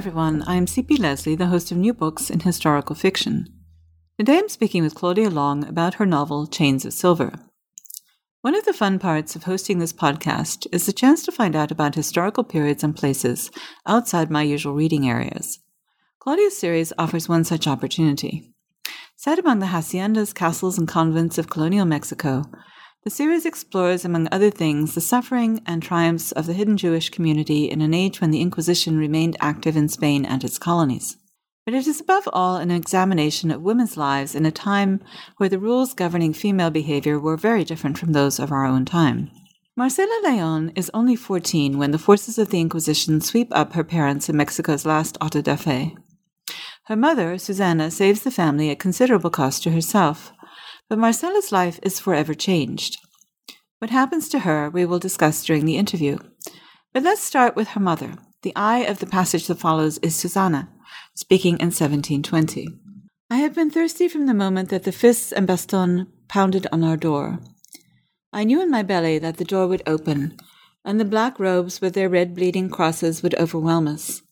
everyone. I'm C.P. Lesley, the host of New Books in Historical Fiction. Today I'm speaking with Claudia Long about her novel Chains of Silver. One of the fun parts of hosting this podcast is the chance to find out about historical periods and places outside my usual reading areas. Claudia's series offers one such opportunity. Set among the haciendas, castles, and convents of colonial Mexico, the series explores, among other things, the suffering and triumphs of the hidden Jewish community in an age when the Inquisition remained active in Spain and its colonies. But it is above all an examination of women's lives in a time where the rules governing female behavior were very different from those of our own time. Marcela Leon is only 14 when the forces of the Inquisition sweep up her parents in Mexico's last auto da fe. Her mother, Susanna, saves the family at considerable cost to herself, but Marcella's life is forever changed. What happens to her we will discuss during the interview. But let's start with her mother. The eye of the passage that follows is Susanna, speaking in 1720. I have been thirsty from the moment that the fists and baston pounded on our door. I knew in my belly that the door would open, and the black robes with their red bleeding crosses would overwhelm us.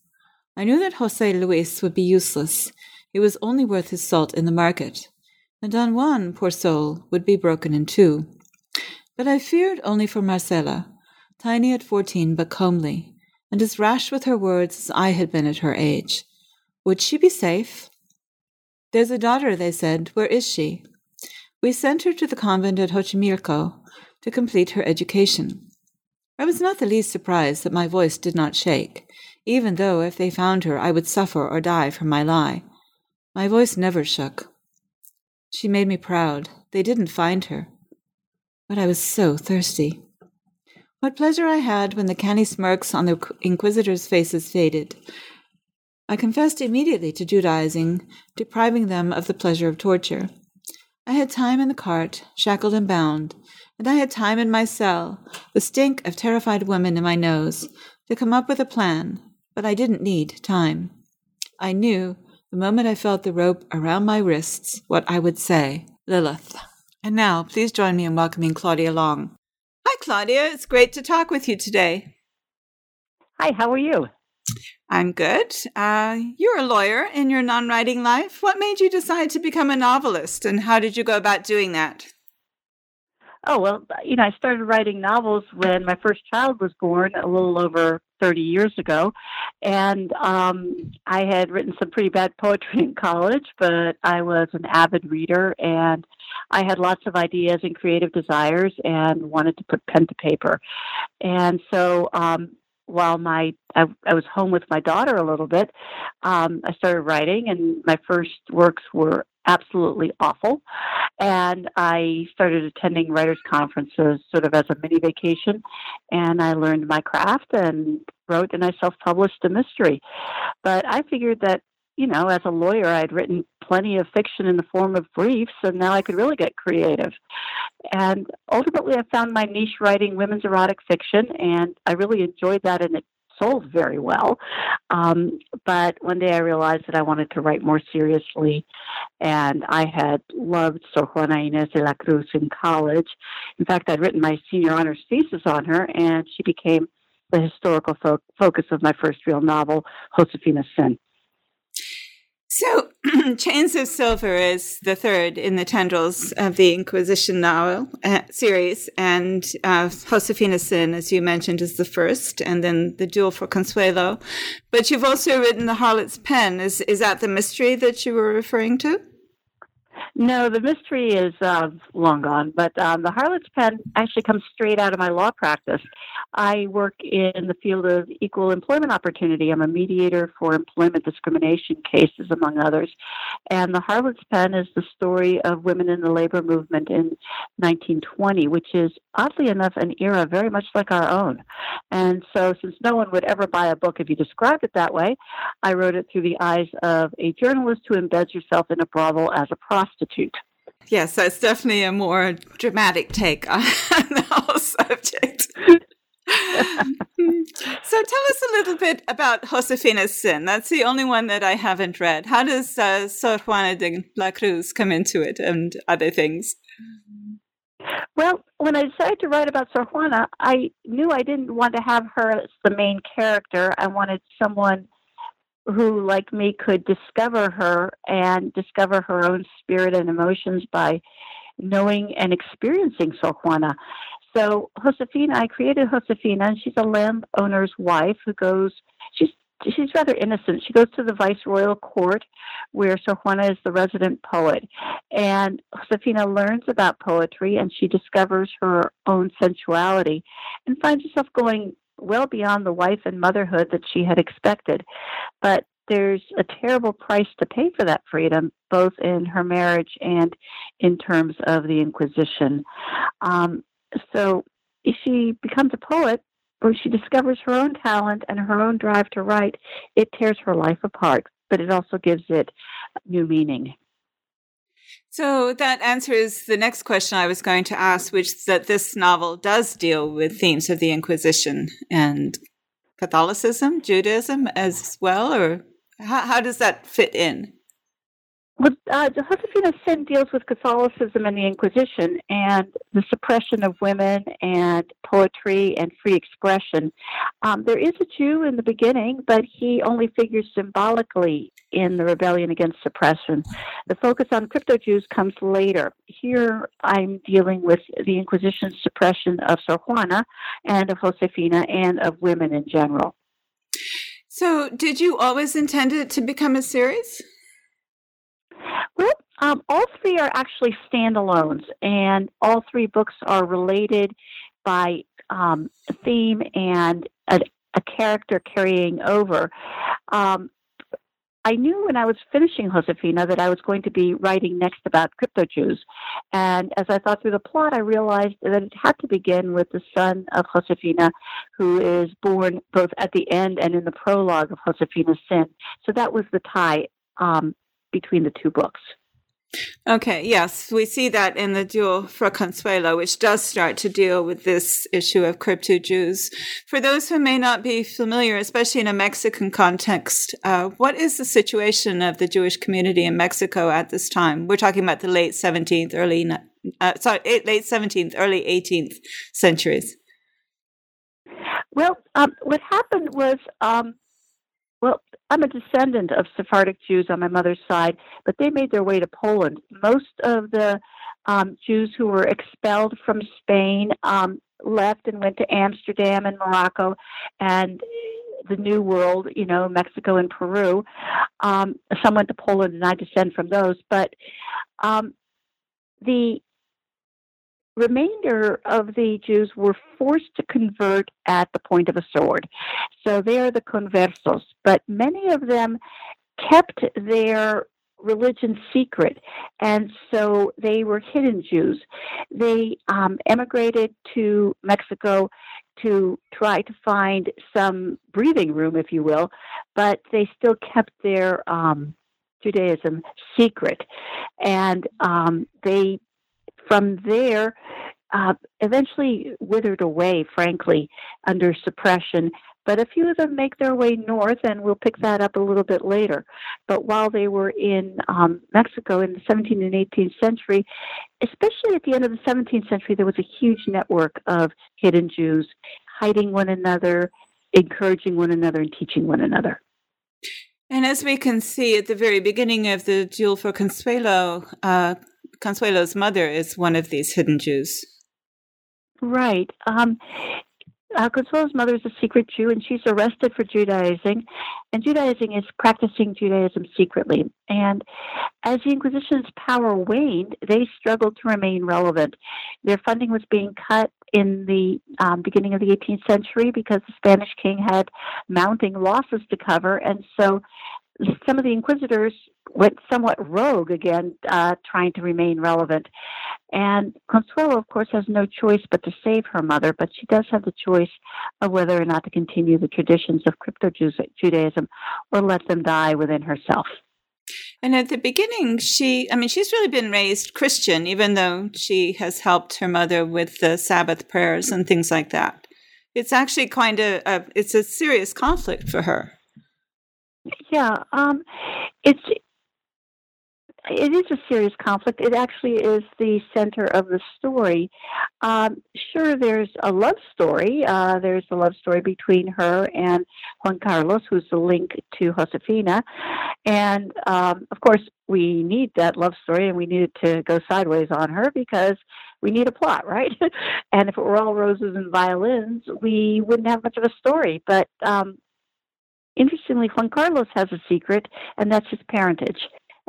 I knew that Jose Luis would be useless. He was only worth his salt in the market and Don Juan, poor soul, would be broken in two. But I feared only for Marcella, tiny at fourteen but comely, and as rash with her words as I had been at her age. Would she be safe? There's a daughter, they said. Where is she? We sent her to the convent at Xochimilco to complete her education. I was not the least surprised that my voice did not shake, even though if they found her I would suffer or die for my lie. My voice never shook. She made me proud. They didn't find her. But I was so thirsty. What pleasure I had when the canny smirks on the inquisitors' faces faded. I confessed immediately to Judaizing, depriving them of the pleasure of torture. I had time in the cart, shackled and bound, and I had time in my cell, the stink of terrified women in my nose, to come up with a plan, but I didn't need time. I knew the moment I felt the rope around my wrists, what I would say, Lilith. And now, please join me in welcoming Claudia Long. Hi, Claudia. It's great to talk with you today. Hi, how are you? I'm good. Uh, you're a lawyer in your non writing life. What made you decide to become a novelist, and how did you go about doing that? Oh, well, you know, I started writing novels when my first child was born a little over 30 years ago. And um, I had written some pretty bad poetry in college, but I was an avid reader and I had lots of ideas and creative desires and wanted to put pen to paper. And so um, while my I, I, was home with my daughter a little bit, um, I started writing, and my first works were absolutely awful. And I started attending writers' conferences sort of as a mini vacation. And I learned my craft and wrote and I self published a mystery. But I figured that, you know, as a lawyer, I'd written plenty of fiction in the form of briefs, and now I could really get creative. And ultimately, I found my niche writing women's erotic fiction, and I really enjoyed that, and it sold very well. Um, but one day I realized that I wanted to write more seriously, and I had loved Sor Juana Inés de la Cruz in college. In fact, I'd written my senior honors thesis on her, and she became the historical fo- focus of my first real novel, Josefina's Sin. So, Chains of Silver is the third in the tendrils of the Inquisition novel uh, series, and uh, Josefina's Sin, as you mentioned, is the first, and then The Duel for Consuelo. But you've also written The Harlot's Pen. Is, is that the mystery that you were referring to? No, the mystery is uh, long gone, but um, the Harlot's Pen actually comes straight out of my law practice. I work in the field of equal employment opportunity. I'm a mediator for employment discrimination cases, among others. And the Harlot's Pen is the story of women in the labor movement in 1920, which is oddly enough an era very much like our own. And so, since no one would ever buy a book if you described it that way, I wrote it through the eyes of a journalist who embeds herself in a brothel as a prostitute Institute. Yes, it's definitely a more dramatic take on the whole subject. so tell us a little bit about Josefina's sin. That's the only one that I haven't read. How does uh, Sor Juana de la Cruz come into it and other things? Well, when I decided to write about Sor Juana, I knew I didn't want to have her as the main character. I wanted someone who, like me, could discover her and discover her own spirit and emotions by knowing and experiencing Sor Juana. So Josefina, I created Josefina, and she's a landowner's wife who goes. She's rather innocent. She goes to the viceroyal court where Sor Juana is the resident poet. And Josefina learns about poetry and she discovers her own sensuality and finds herself going well beyond the wife and motherhood that she had expected. But there's a terrible price to pay for that freedom, both in her marriage and in terms of the Inquisition. Um, so she becomes a poet, when she discovers her own talent and her own drive to write, it tears her life apart, but it also gives it new meaning. So that answers the next question I was going to ask, which is that this novel does deal with themes of the Inquisition and Catholicism, Judaism as well, or how, how does that fit in? Uh, Josefina's sin deals with Catholicism and the Inquisition and the suppression of women and poetry and free expression. Um, there is a Jew in the beginning, but he only figures symbolically in the rebellion against suppression. The focus on crypto Jews comes later. Here I'm dealing with the Inquisition's suppression of Sor Juana and of Josefina and of women in general. So, did you always intend it to become a series? Um, all three are actually standalones, and all three books are related by um, theme and a, a, character carrying over. Um, I knew when I was finishing Josefina that I was going to be writing next about crypto Jews. And as I thought through the plot, I realized that it had to begin with the son of Josefina, who is born both at the end and in the prologue of Josefina's sin. So that was the tie um, between the two books. Okay, yes, we see that in the Duel for Consuelo, which does start to deal with this issue of crypto Jews. For those who may not be familiar, especially in a Mexican context, uh, what is the situation of the Jewish community in Mexico at this time? We're talking about the late 17th, early, uh, sorry, late 17th, early 18th centuries. Well, um, what happened was um, well, I'm a descendant of Sephardic Jews on my mother's side, but they made their way to Poland. Most of the um, Jews who were expelled from Spain um, left and went to Amsterdam and Morocco and the New World, you know, Mexico and Peru. Um, some went to Poland, and I descend from those. But um, the remainder of the Jews were forced to convert at the point of a sword. So they are the conversos, but many of them kept their religion secret, and so they were hidden Jews. They um, emigrated to Mexico to try to find some breathing room, if you will, but they still kept their um, Judaism secret, and um, they from there, uh, eventually withered away, frankly, under suppression. But a few of them make their way north, and we'll pick that up a little bit later. But while they were in um, Mexico in the 17th and 18th century, especially at the end of the 17th century, there was a huge network of hidden Jews hiding one another, encouraging one another, and teaching one another. And as we can see at the very beginning of the Duel for Consuelo, uh, Consuelo's mother is one of these hidden Jews. Right. Um, uh, Consuelo's mother is a secret Jew, and she's arrested for Judaizing. And Judaizing is practicing Judaism secretly. And as the Inquisition's power waned, they struggled to remain relevant. Their funding was being cut in the um, beginning of the 18th century because the Spanish king had mounting losses to cover. And so some of the inquisitors went somewhat rogue again, uh, trying to remain relevant. And Consuelo, of course, has no choice but to save her mother, but she does have the choice of whether or not to continue the traditions of crypto Judaism or let them die within herself. And at the beginning, she, I mean, she's really been raised Christian, even though she has helped her mother with the Sabbath prayers and things like that. It's actually kind of, a, it's a serious conflict for her. Yeah, um, it's it is a serious conflict. It actually is the center of the story. Um, sure, there's a love story. Uh, there's a love story between her and Juan Carlos, who's the link to Josefina. And um, of course, we need that love story and we need to go sideways on her because we need a plot, right? and if it were all roses and violins, we wouldn't have much of a story. But um, interestingly, Juan Carlos has a secret, and that's his parentage.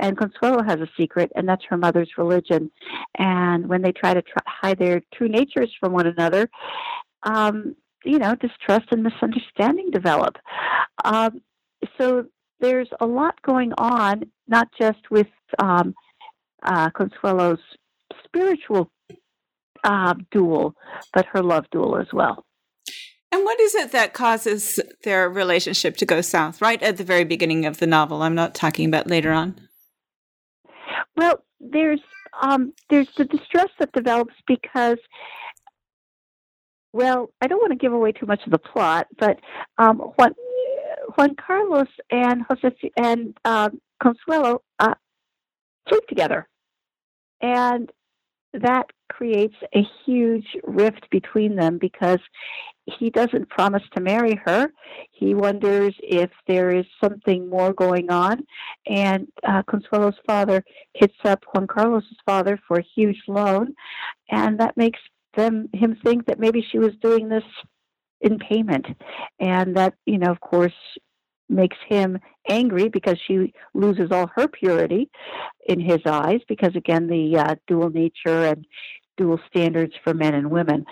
And Consuelo has a secret, and that's her mother's religion. And when they try to try, hide their true natures from one another, um, you know, distrust and misunderstanding develop. Um, so there's a lot going on, not just with um, uh, Consuelo's spiritual uh, duel, but her love duel as well. And what is it that causes their relationship to go south right at the very beginning of the novel? I'm not talking about later on. Well, there's um, there's the distress that develops because, well, I don't want to give away too much of the plot, but um, Juan, Juan Carlos and Jose and um, Consuelo uh, sleep together, and that creates a huge rift between them because he doesn't promise to marry her. He wonders if there is something more going on. And uh, Consuelo's father hits up Juan Carlos's father for a huge loan, and that makes them him think that maybe she was doing this in payment, and that you know, of course, makes him angry because she loses all her purity in his eyes because again the uh, dual nature and dual standards for men and women.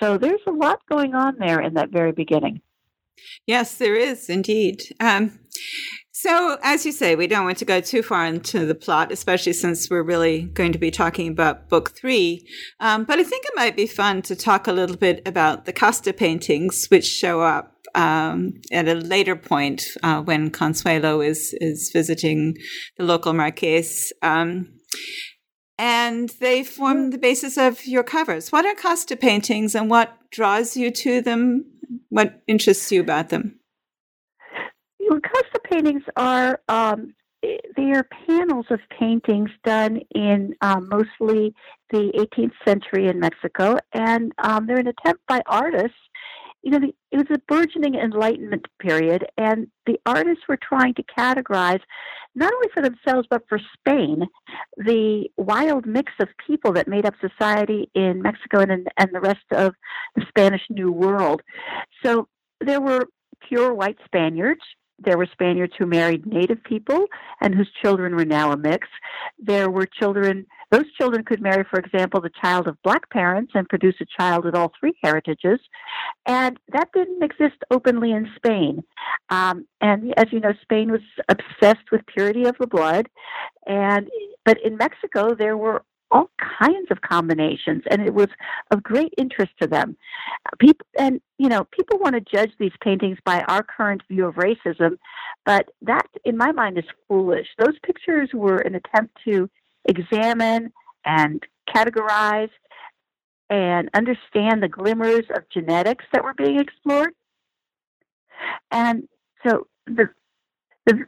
So there's a lot going on there in that very beginning. Yes, there is indeed. Um, so, as you say, we don't want to go too far into the plot, especially since we're really going to be talking about book three. Um, but I think it might be fun to talk a little bit about the casta paintings, which show up um, at a later point uh, when Consuelo is is visiting the local Marqués. Um, and they form the basis of your covers. What are casta paintings and what draws you to them? What interests you about them? Well, Casta paintings are um, they are panels of paintings done in um, mostly the 18th century in Mexico, and um, they're an attempt by artists you know, the, it was a burgeoning Enlightenment period, and the artists were trying to categorize, not only for themselves, but for Spain, the wild mix of people that made up society in Mexico and, and the rest of the Spanish New World. So there were pure white Spaniards. There were Spaniards who married native people and whose children were now a mix. There were children those children could marry, for example, the child of black parents and produce a child with all three heritages. And that didn't exist openly in Spain. Um, and as you know, Spain was obsessed with purity of the blood. And but in Mexico, there were all kinds of combinations, and it was of great interest to them. People, and you know, people want to judge these paintings by our current view of racism, but that, in my mind, is foolish. Those pictures were an attempt to examine and categorize and understand the glimmers of genetics that were being explored. And so the, the,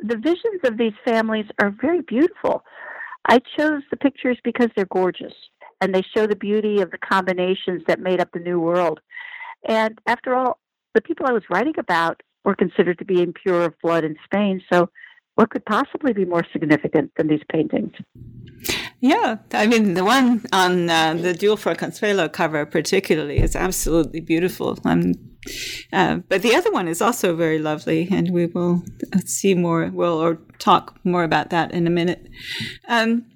the visions of these families are very beautiful. I chose the pictures because they're gorgeous and they show the beauty of the combinations that made up the New World. And after all, the people I was writing about were considered to be impure of blood in Spain, so what could possibly be more significant than these paintings? Yeah, I mean, the one on uh, the Duel for Consuelo cover, particularly, is absolutely beautiful. Um, uh, but the other one is also very lovely, and we will see more, we'll or talk more about that in a minute. Um,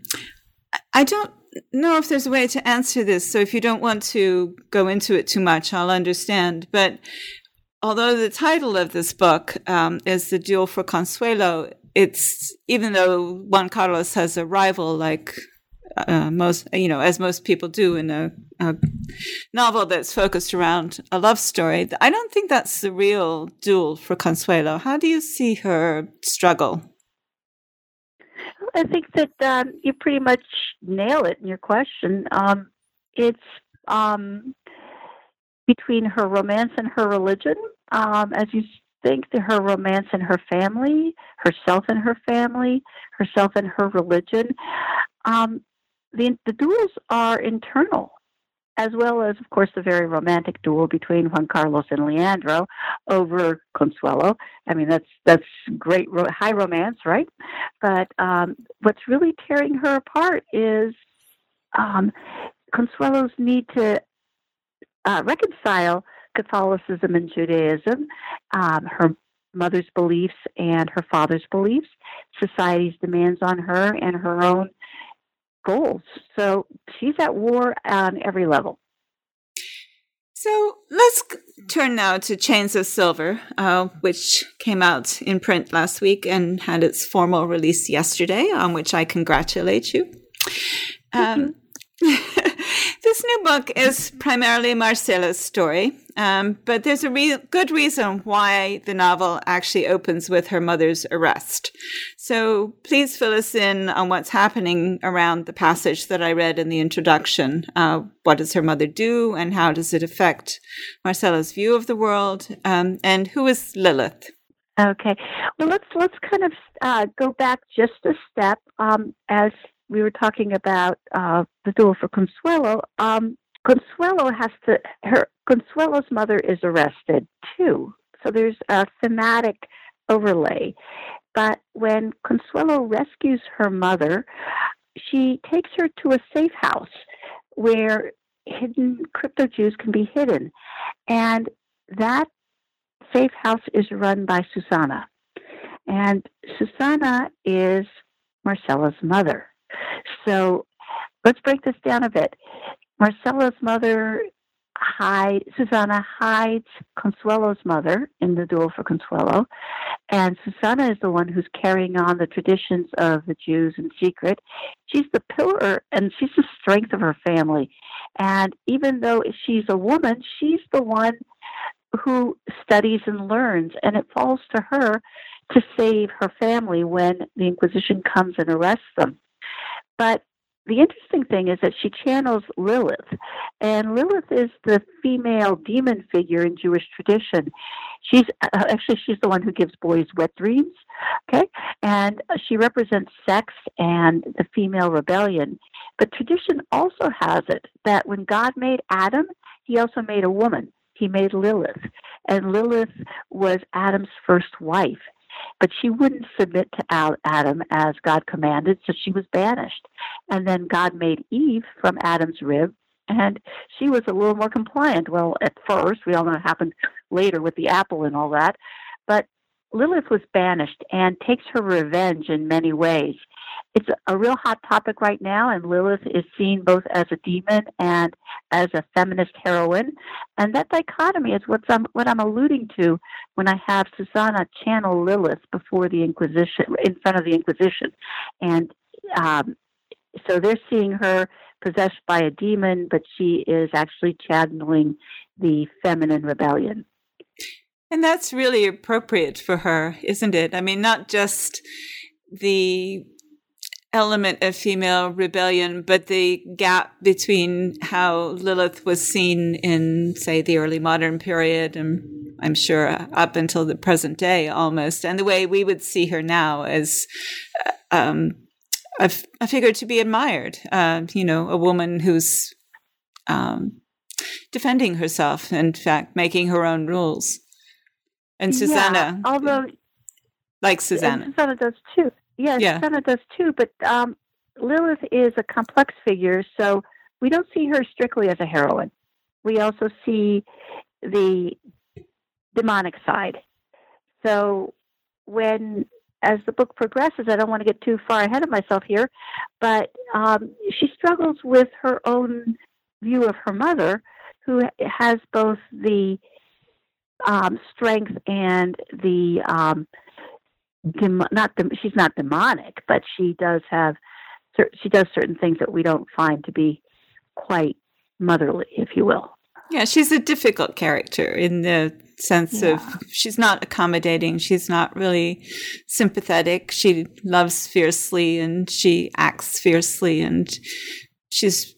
I don't know if there's a way to answer this, so if you don't want to go into it too much, I'll understand. But although the title of this book um, is The Duel for Consuelo, it's even though Juan Carlos has a rival like uh, most, you know, as most people do in a, a, novel that's focused around a love story. I don't think that's the real duel for Consuelo. How do you see her struggle? I think that um, you pretty much nail it in your question. Um, it's um, between her romance and her religion. Um, as you think that her romance and her family, herself and her family, herself and her religion, um, the, the duels are internal, as well as, of course, the very romantic duel between Juan Carlos and Leandro over Consuelo. I mean, that's that's great, high romance, right? But um, what's really tearing her apart is um, Consuelo's need to uh, reconcile Catholicism and Judaism, um, her mother's beliefs and her father's beliefs, society's demands on her, and her own goals. So she's at war on every level. So let's turn now to Chains of Silver, uh, which came out in print last week and had its formal release yesterday, on which I congratulate you. Um, this new book is primarily Marcela's story, um, but there's a re- good reason why the novel actually opens with her mother's arrest. So please fill us in on what's happening around the passage that I read in the introduction. Uh, what does her mother do, and how does it affect Marcela's view of the world? Um, and who is Lilith? Okay, well let's let's kind of uh, go back just a step um, as we were talking about uh, the duel for Consuelo. Um, Consuelo has to her Consuelo's mother is arrested too, so there's a thematic overlay. But when Consuelo rescues her mother, she takes her to a safe house where hidden crypto Jews can be hidden, and that safe house is run by Susanna, and Susanna is Marcella's mother. So let's break this down a bit. Marcela's mother hide Susanna hides Consuelo's mother in the duel for Consuelo, and Susanna is the one who's carrying on the traditions of the Jews in secret. She's the pillar and she's the strength of her family. And even though she's a woman, she's the one who studies and learns, and it falls to her to save her family when the Inquisition comes and arrests them. But the interesting thing is that she channels Lilith, and Lilith is the female demon figure in Jewish tradition. She's uh, actually she's the one who gives boys wet dreams, okay, and she represents sex and the female rebellion. But tradition also has it that when God made Adam, He also made a woman. He made Lilith, and Lilith was Adam's first wife. But she wouldn't submit to Adam as God commanded, so she was banished. And then God made Eve from Adam's rib, and she was a little more compliant. Well, at first, we all know what happened later with the apple and all that. Lilith was banished and takes her revenge in many ways. It's a real hot topic right now, and Lilith is seen both as a demon and as a feminist heroine. And that dichotomy is what I'm, what I'm alluding to when I have Susanna channel Lilith before the Inquisition, in front of the Inquisition. And um, so they're seeing her possessed by a demon, but she is actually channeling the feminine rebellion. And that's really appropriate for her, isn't it? I mean, not just the element of female rebellion, but the gap between how Lilith was seen in, say, the early modern period, and I'm sure up until the present day almost, and the way we would see her now as uh, um, a, a, figure to be admired. Uh, you know, a woman who's um, defending herself, in fact, making her own rules. And Susanna, yeah, although like Susanna, Susanna does too. Yes, yeah. Susanna does too. But um, Lilith is a complex figure, so we don't see her strictly as a heroine. We also see the demonic side. So when as the book progresses, I don't want to get too far ahead of myself here, but um, she struggles with her own view of her mother, who has both the um, strength and the um, dem- not the, she's not demonic, but she does have she does certain things that we don't find to be quite motherly, if you will. Yeah, she's a difficult character in the sense yeah. of she's not accommodating, she's not really sympathetic. She loves fiercely and she acts fiercely and she's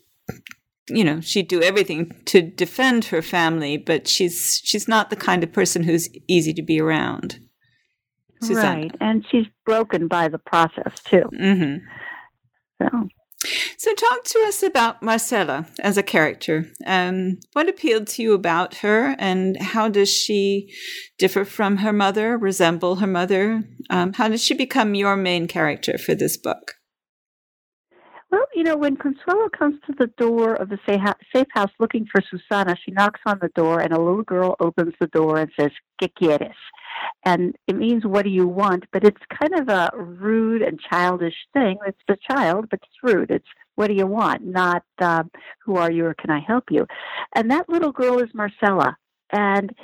you know she'd do everything to defend her family but she's she's not the kind of person who's easy to be around. Susanna. right and she's broken by the process too. Mm-hmm. so. So talk to us about marcella as a character. Um, what appealed to you about her and how does she differ from her mother resemble her mother? Um, how does she become your main character for this book well, you know, when Consuelo comes to the door of the safe house looking for Susana, she knocks on the door, and a little girl opens the door and says, ¿Qué quieres? And it means, What do you want? But it's kind of a rude and childish thing. It's the child, but it's rude. It's, What do you want? Not, uh, Who are you or can I help you? And that little girl is Marcella. And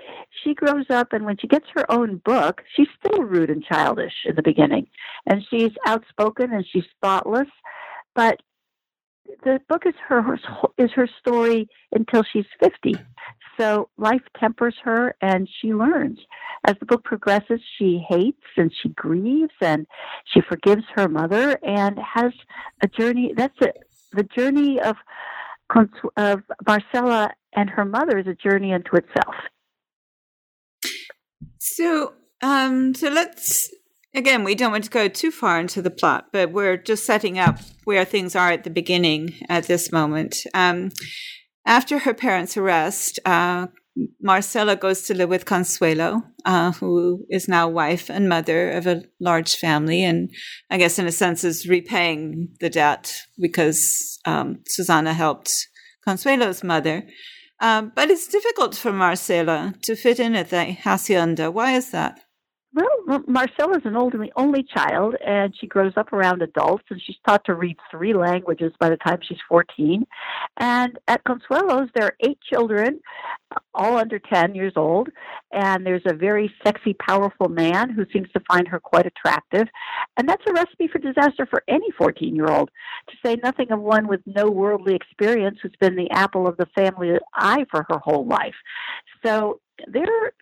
she grows up, and when she gets her own book, she's still rude and childish in the beginning. And she's outspoken and she's thoughtless but the book is her is her story until she's 50 so life tempers her and she learns. As the book progresses she hates and she grieves and she forgives her mother and has a journey that's it. The journey of of marcella and her mother is a journey unto itself. So um so let's Again, we don't want to go too far into the plot, but we're just setting up where things are at the beginning at this moment. Um, after her parents' arrest, uh, Marcella goes to live with Consuelo, uh, who is now wife and mother of a large family, and I guess in a sense is repaying the debt because um, Susana helped Consuelo's mother. Um, but it's difficult for Marcella to fit in at the hacienda. Why is that? Well, Marcella is an only only child, and she grows up around adults, and she's taught to read three languages by the time she's 14. And at Consuelo's, there are eight children, all under 10 years old, and there's a very sexy, powerful man who seems to find her quite attractive. And that's a recipe for disaster for any 14 year old, to say nothing of one with no worldly experience who's been the apple of the family eye for her whole life. So there,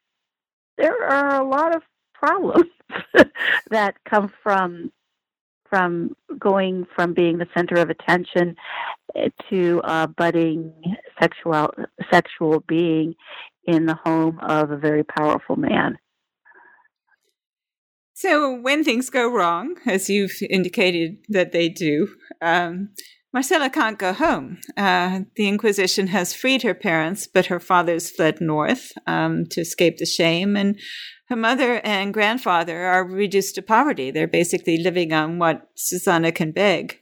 there are a lot of problems that come from from going from being the center of attention eh, to a budding sexual sexual being in the home of a very powerful man. So when things go wrong, as you've indicated that they do, um, Marcella can't go home. Uh, the Inquisition has freed her parents, but her father's fled north um, to escape the shame, and her mother and grandfather are reduced to poverty. They're basically living on what Susana can beg.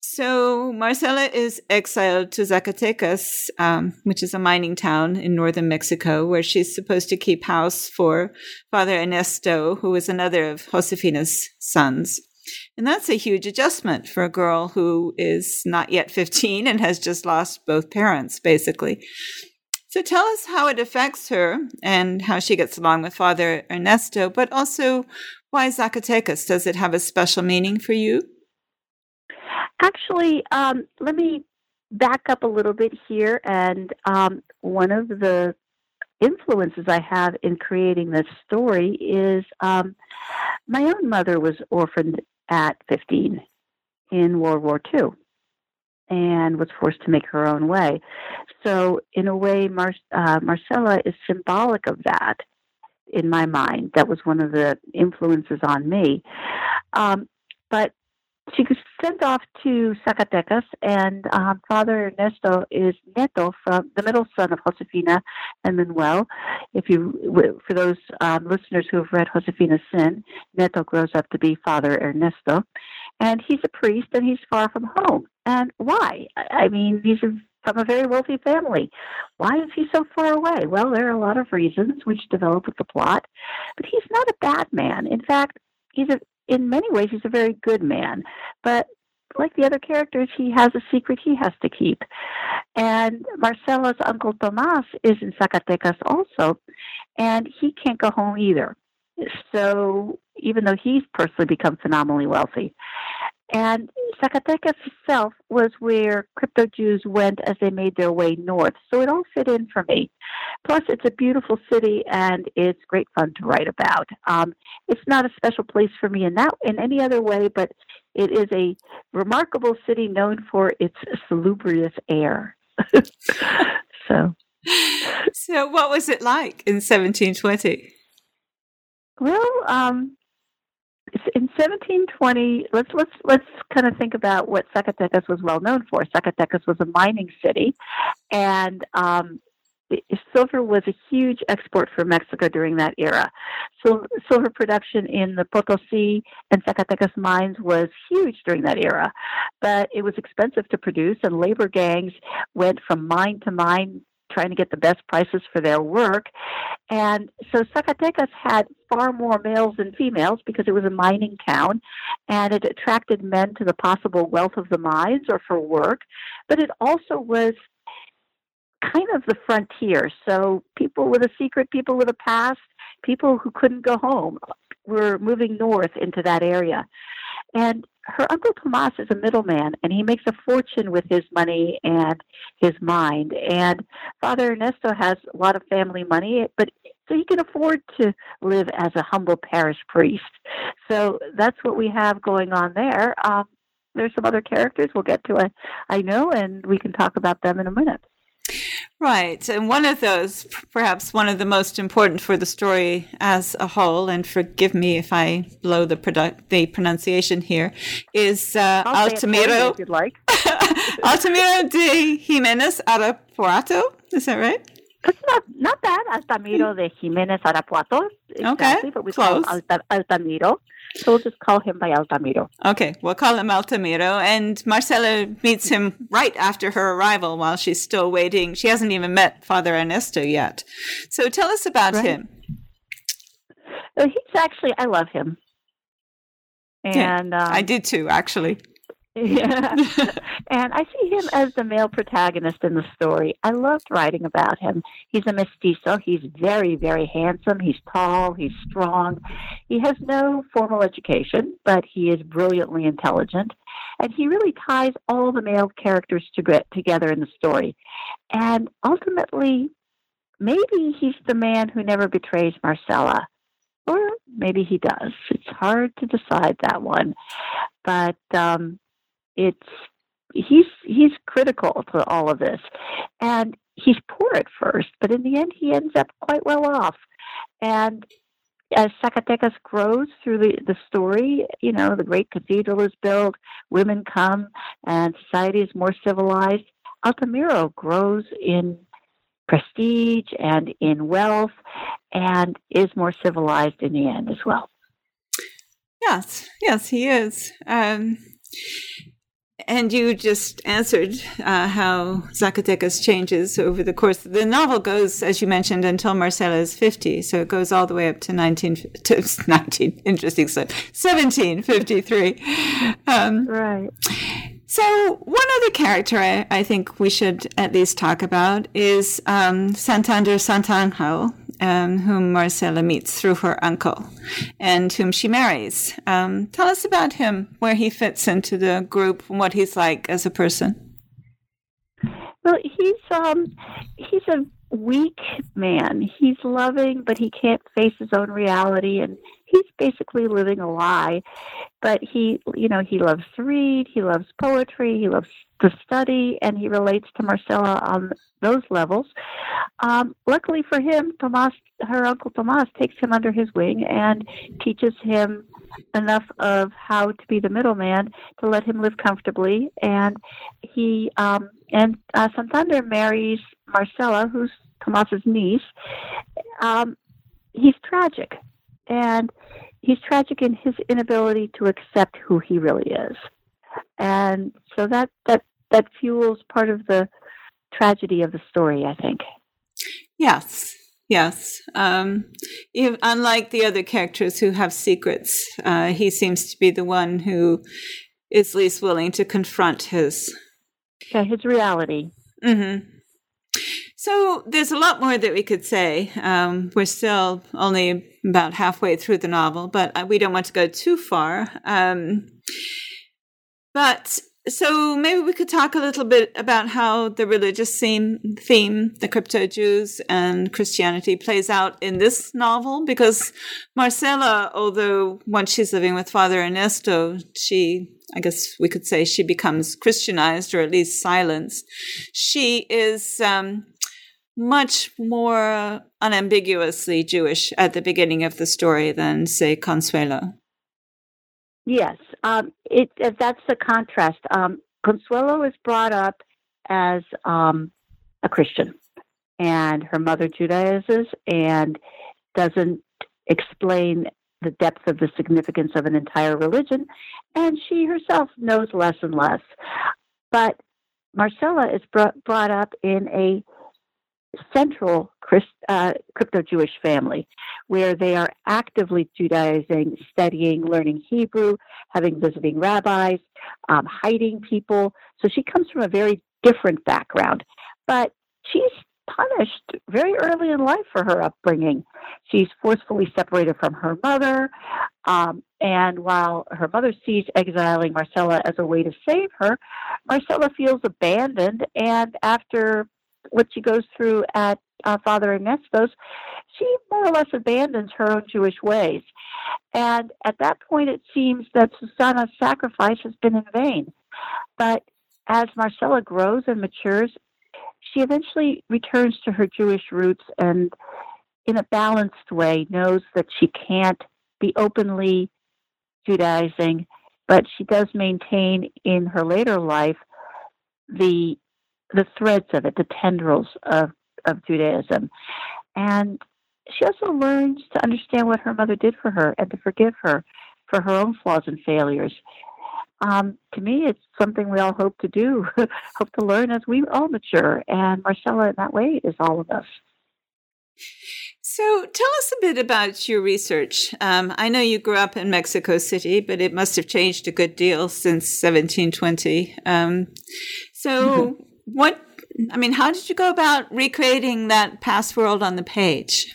So Marcella is exiled to Zacatecas, um, which is a mining town in northern Mexico, where she's supposed to keep house for Father Ernesto, who is another of Josefina's sons. And that's a huge adjustment for a girl who is not yet 15 and has just lost both parents, basically. So tell us how it affects her and how she gets along with Father Ernesto, but also why Zacatecas? Does it have a special meaning for you? Actually, um, let me back up a little bit here. And um, one of the influences I have in creating this story is um, my own mother was orphaned at 15 in World War II and was forced to make her own way. So, in a way, Mar- uh, Marcella is symbolic of that in my mind. That was one of the influences on me. Um, but she was sent off to Zacatecas, and um, Father Ernesto is Neto, from the middle son of Josefina and Manuel. If you, for those um, listeners who have read Josefina's Sin, Neto grows up to be Father Ernesto, and he's a priest, and he's far from home. And why? I mean, he's from a very wealthy family. Why is he so far away? Well, there are a lot of reasons which develop with the plot, but he's not a bad man. In fact, he's a in many ways, he's a very good man. But like the other characters, he has a secret he has to keep. And Marcela's uncle Tomas is in Zacatecas also, and he can't go home either. So even though he's personally become phenomenally wealthy. And Zacatecas itself was where crypto Jews went as they made their way north. So it all fit in for me. Plus, it's a beautiful city and it's great fun to write about. Um, it's not a special place for me in that in any other way, but it is a remarkable city known for its salubrious air. so, so what was it like in 1720? Well, um, in 1720, let's let's let's kind of think about what Zacatecas was well known for. Zacatecas was a mining city, and um, silver was a huge export for Mexico during that era. So silver production in the Potosi and Zacatecas mines was huge during that era, but it was expensive to produce, and labor gangs went from mine to mine trying to get the best prices for their work. And so Zacatecas had far more males than females because it was a mining town and it attracted men to the possible wealth of the mines or for work. But it also was kind of the frontier. So people with a secret, people with a past, people who couldn't go home were moving north into that area. And her uncle Tomas is a middleman, and he makes a fortune with his money and his mind. And Father Ernesto has a lot of family money, but so he can afford to live as a humble parish priest. So that's what we have going on there. Um, there's some other characters we'll get to, I, I know, and we can talk about them in a minute. Right. And one of those, perhaps one of the most important for the story as a whole, and forgive me if I blow the, product, the pronunciation here, is uh, Altamiro. If you'd like. Altamiro de Jimenez Arapuato. Is that right? It's not not bad. Altamiro de Jimenez Arapuato. Exactly, okay, but we close. call Alta, Altamiro. So we'll just call him by Altamiro. Okay, we'll call him Altamiro. And Marcela meets him right after her arrival while she's still waiting. She hasn't even met Father Ernesto yet. So tell us about right. him. he's actually, I love him. And yeah, um, I did too, actually. Yeah. and I see him as the male protagonist in the story. I loved writing about him. He's a mestizo. He's very, very handsome. He's tall. He's strong. He has no formal education, but he is brilliantly intelligent. And he really ties all the male characters to get together in the story. And ultimately, maybe he's the man who never betrays Marcella. Or maybe he does. It's hard to decide that one. But um, it's he's he's critical to all of this, and he's poor at first, but in the end, he ends up quite well off. And as Zacatecas grows through the, the story, you know, the great cathedral is built, women come, and society is more civilized. Altamiro grows in prestige and in wealth and is more civilized in the end as well. Yes, yes, he is. Um, and you just answered uh, how Zacatecas changes over the course. The novel goes, as you mentioned, until Marcela is 50. So it goes all the way up to 19, to 19 interesting stuff, 1753. Um, right. So one other character I, I, think we should at least talk about is um, Santander Santangel, um, whom Marcela meets through her uncle and whom she marries. Um, tell us about him, where he fits into the group, and what he's like as a person. Well, he's um, he's a weak man. He's loving, but he can't face his own reality, and he's basically living a lie. But he, you know, he loves to read, he loves poetry, he loves to study, and he relates to Marcela on those levels. Um, luckily for him, Tomas, her uncle Tomas, takes him under his wing and teaches him enough of how to be the middleman to let him live comfortably. And he um, and uh, Santander marries Marcela, who's Tomas's niece. Um, he's tragic, and he's tragic in his inability to accept who he really is, and so that that that fuels part of the tragedy of the story, I think. Yes, yes. Um, if, unlike the other characters who have secrets, uh, he seems to be the one who is least willing to confront his yeah his reality. Mm-hmm. So there's a lot more that we could say. Um, we're still only about halfway through the novel, but uh, we don't want to go too far. Um, but so maybe we could talk a little bit about how the religious theme, theme, the crypto Jews and Christianity plays out in this novel, because Marcella, although once she's living with Father Ernesto, she I guess we could say she becomes Christianized or at least silenced, she is um, much more unambiguously Jewish at the beginning of the story than, say, Consuelo. Yes, um, it, that's the contrast. Um, Consuelo is brought up as um, a Christian, and her mother Judaizes and doesn't explain the depth of the significance of an entire religion, and she herself knows less and less. But Marcella is brought, brought up in a central Christ, uh, crypto Jewish family where they are actively Judaizing, studying, learning Hebrew, having visiting rabbis, um, hiding people. So she comes from a very different background. But she's punished very early in life for her upbringing. She's forcefully separated from her mother, um, and while her mother sees exiling Marcella as a way to save her, Marcella feels abandoned, and after what she goes through at uh, Father Ernesto's, she more or less abandons her own Jewish ways. And at that point, it seems that Susanna's sacrifice has been in vain. But as Marcella grows and matures, she eventually returns to her Jewish roots and, in a balanced way, knows that she can't be openly Judaizing, but she does maintain in her later life the the threads of it, the tendrils of, of Judaism. And she also learns to understand what her mother did for her and to forgive her for her own flaws and failures um, to me, it's something we all hope to do, hope to learn as we all mature. And Marcella, in that way, is all of us. So, tell us a bit about your research. Um, I know you grew up in Mexico City, but it must have changed a good deal since 1720. Um, so. what, I mean, how did you go about recreating that past world on the page?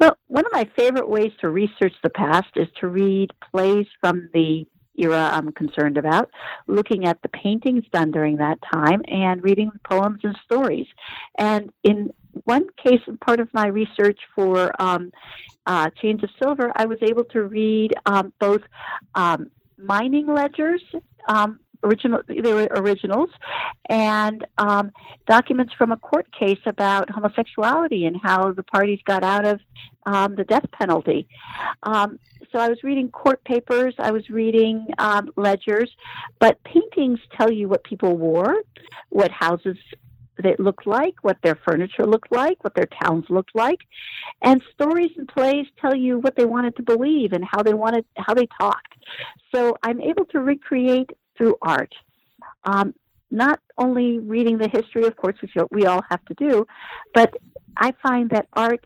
Well, one of my favorite ways to research the past is to read plays from the era I'm concerned about, looking at the paintings done during that time and reading poems and stories. And in one case, part of my research for um, uh, Chains of Silver, I was able to read um, both um, mining ledgers. Um, original, they were originals, and um, documents from a court case about homosexuality and how the parties got out of um, the death penalty. Um, so I was reading court papers, I was reading um, ledgers, but paintings tell you what people wore, what houses they looked like, what their furniture looked like, what their towns looked like, and stories and plays tell you what they wanted to believe and how they wanted how they talked. So I'm able to recreate through art. Um, not only reading the history, of course, which we all have to do, but I find that art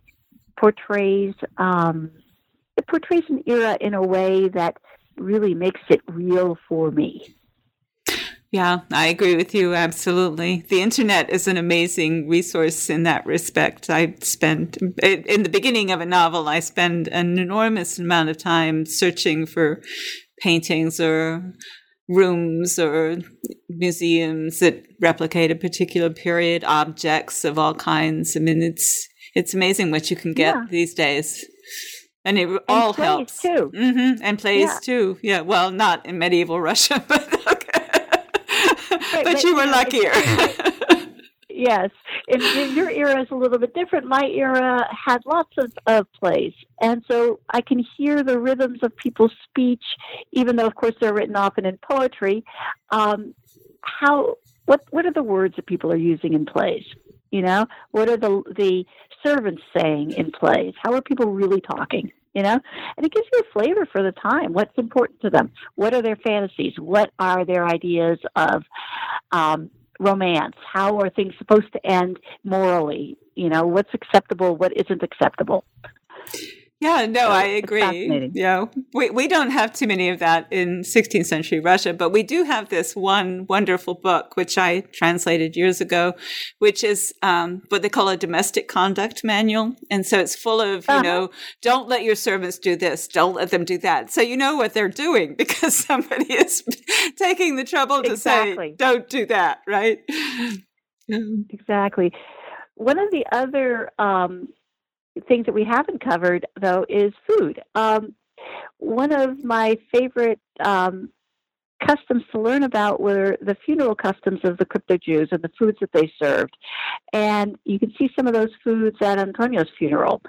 portrays um, it portrays an era in a way that really makes it real for me. Yeah, I agree with you absolutely. The internet is an amazing resource in that respect. I spend in the beginning of a novel, I spend an enormous amount of time searching for paintings or rooms or museums that replicate a particular period, objects of all kinds. I mean, it's it's amazing what you can get yeah. these days and it all and helps too, mm-hmm. and plays yeah. too. Yeah, well, not in medieval Russia, but okay. right, but, you were luckier. yes, and, your era is a little bit different. My era had lots of, of plays, and so I can hear the rhythms of people's speech, even though, of course, they're written often in poetry. Um, how what what are the words that people are using in plays? You know, what are the the servants saying in plays? How are people really talking? You know, and it gives you a flavor for the time. What's important to them? What are their fantasies? What are their ideas of um, romance? How are things supposed to end morally? You know, what's acceptable? What isn't acceptable? Yeah, no, so I agree. Yeah, we we don't have too many of that in 16th century Russia, but we do have this one wonderful book which I translated years ago, which is um, what they call a domestic conduct manual, and so it's full of uh-huh. you know, don't let your servants do this, don't let them do that, so you know what they're doing because somebody is taking the trouble to exactly. say don't do that, right? exactly. One of the other um, things that we haven't covered, though, is food. Um, one of my favorite um, customs to learn about were the funeral customs of the crypto Jews and the foods that they served. And you can see some of those foods at Antonio's funeral.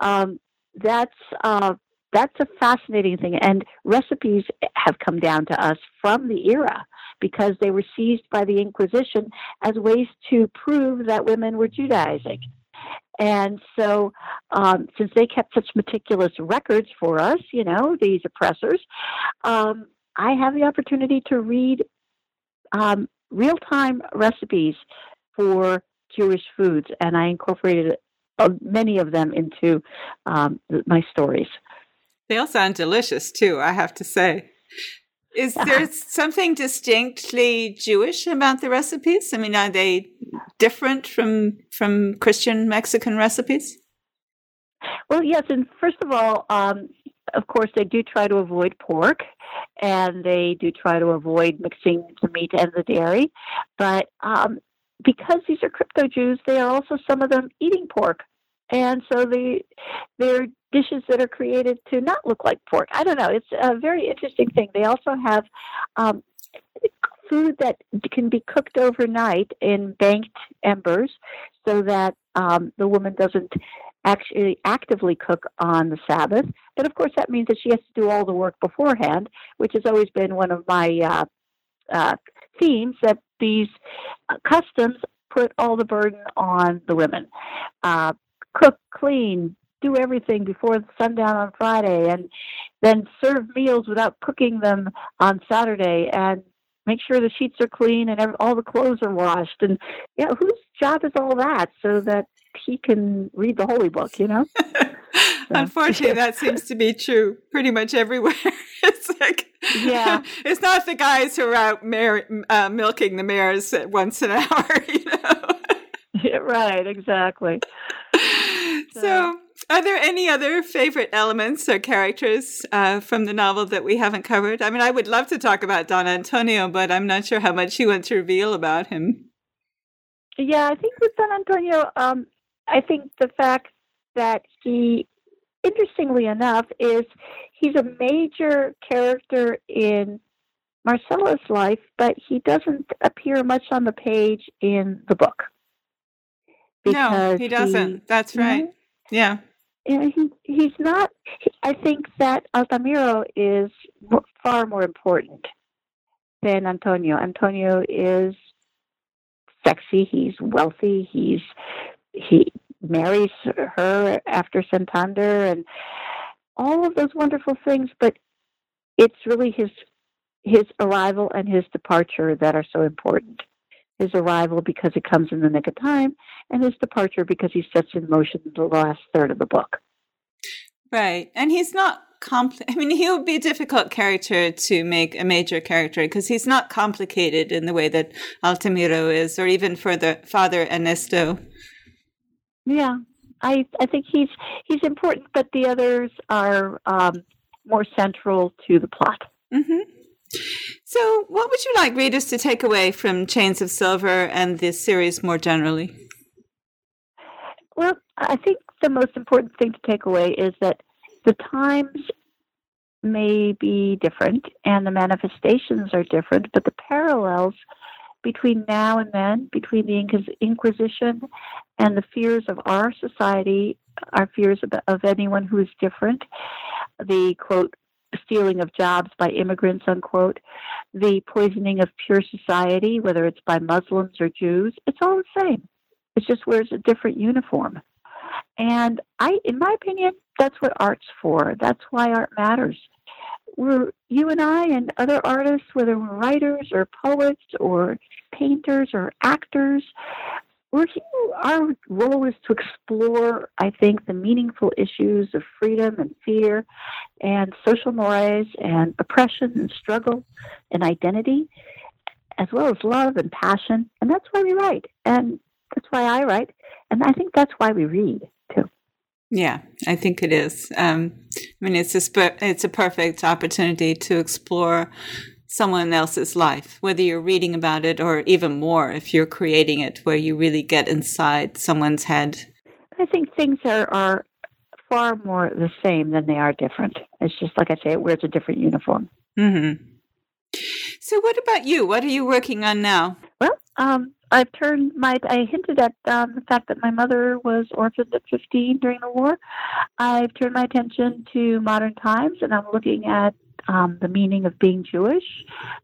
Um, that's uh, that's a fascinating thing. And recipes have come down to us from the era because they were seized by the Inquisition as ways to prove that women were Judaizing. And so, um, since they kept such meticulous records for us, you know, these oppressors, um, I have the opportunity to read um, real time recipes for Jewish foods, and I incorporated uh, many of them into um, my stories. They all sound delicious, too, I have to say. Is there something distinctly Jewish about the recipes? I mean, are they different from from Christian Mexican recipes? Well, yes, and first of all, um, of course, they do try to avoid pork, and they do try to avoid mixing the meat and the dairy. But um, because these are crypto Jews, they are also some of them eating pork, and so they they're dishes that are created to not look like pork. I don't know. It's a very interesting thing. They also have um, food that can be cooked overnight in banked embers so that um, the woman doesn't actually actively cook on the Sabbath. But of course, that means that she has to do all the work beforehand, which has always been one of my uh, uh, themes that these uh, customs put all the burden on the women. Uh, cook, clean, do everything before sundown on Friday and then serve meals without cooking them on Saturday and make sure the sheets are clean and every, all the clothes are washed and yeah whose job is all that so that he can read the holy book you know? Unfortunately that seems to be true pretty much everywhere. It's like yeah. it's not the guys who are out mar- uh, milking the mares once an hour you know right exactly so, so are there any other favorite elements or characters uh, from the novel that we haven't covered? I mean, I would love to talk about Don Antonio, but I'm not sure how much you want to reveal about him. Yeah, I think with Don Antonio, um, I think the fact that he, interestingly enough, is he's a major character in Marcella's life, but he doesn't appear much on the page in the book. No, he doesn't. He, That's right. Mm-hmm. Yeah he, he's not. I think that Altamiro is far more important than Antonio. Antonio is sexy. He's wealthy. He's he marries her after Santander and all of those wonderful things. But it's really his his arrival and his departure that are so important. His arrival because it comes in the nick of time, and his departure because he sets in motion the last third of the book. Right. And he's not compl- I mean, he would be a difficult character to make a major character because he's not complicated in the way that Altamiro is, or even for the father Ernesto. Yeah, I I think he's he's important, but the others are um, more central to the plot. Mm-hmm. So, what would you like readers to take away from Chains of Silver and this series more generally? Well, I think the most important thing to take away is that the times may be different and the manifestations are different, but the parallels between now and then, between the Inquisition and the fears of our society, our fears of, anyone who is different, the quote, stealing of jobs by immigrants, unquote, the poisoning of pure society, whether it's by Muslims or Jews, it's all the same. It just wears a different uniform. And I, in my opinion, that's what art's for. That's why art matters. We're, you and I and other artists, whether we're writers or poets or painters or actors, we're here, our role is to explore, I think, the meaningful issues of freedom and fear and social mores and oppression and struggle and identity, as well as love and passion. And that's why we write. And that's why I write. And I think that's why we read too. Yeah, I think it is. Um, I mean, it's a it's a perfect opportunity to explore someone else's life, whether you're reading about it or even more if you're creating it, where you really get inside someone's head. I think things are, are far more the same than they are different. It's just like I say, it wears a different uniform. Mm-hmm. So, what about you? What are you working on now? Well, um, I've turned my. I hinted at um, the fact that my mother was orphaned at 15 during the war. I've turned my attention to modern times, and I'm looking at um, the meaning of being Jewish,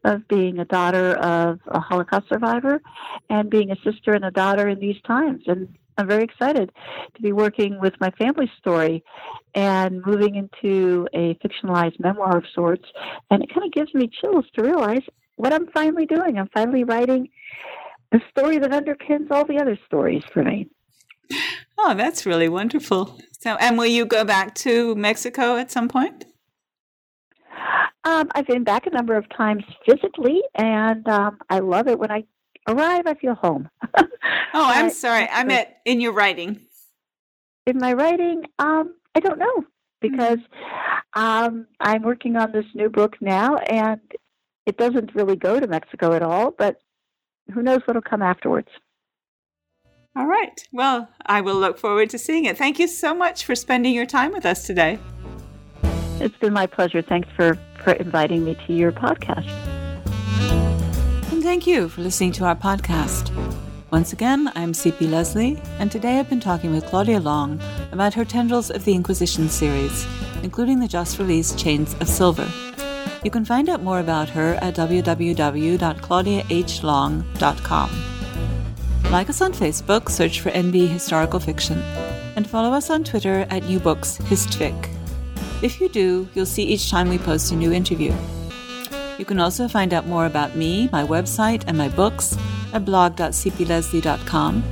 of being a daughter of a Holocaust survivor, and being a sister and a daughter in these times. And I'm very excited to be working with my family story and moving into a fictionalized memoir of sorts. And it kind of gives me chills to realize what I'm finally doing. I'm finally writing the story that underpins all the other stories for me. Oh, that's really wonderful. So, and will you go back to Mexico at some point? Um, I've been back a number of times physically, and um, I love it when I arrive. I feel home. oh, I'm sorry. I meant in your writing. In my writing, um, I don't know because um, I'm working on this new book now, and it doesn't really go to Mexico at all. But who knows what'll come afterwards? All right. Well, I will look forward to seeing it. Thank you so much for spending your time with us today. It's been my pleasure. Thanks for, for inviting me to your podcast. And thank you for listening to our podcast. Once again, I'm C.P. Lesley, and today I've been talking with Claudia Long about her Tendrils of the Inquisition series, including the just released Chains of Silver. You can find out more about her at www.claudiahlong.com. Like us on Facebook, search for NB Historical Fiction, and follow us on Twitter at New Books HistFic. If you do, you'll see each time we post a new interview. You can also find out more about me, my website, and my books at blog.cplesley.com,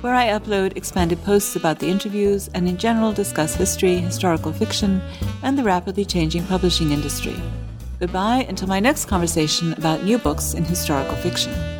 where I upload expanded posts about the interviews and in general discuss history, historical fiction, and the rapidly changing publishing industry. Goodbye until my next conversation about new books in historical fiction.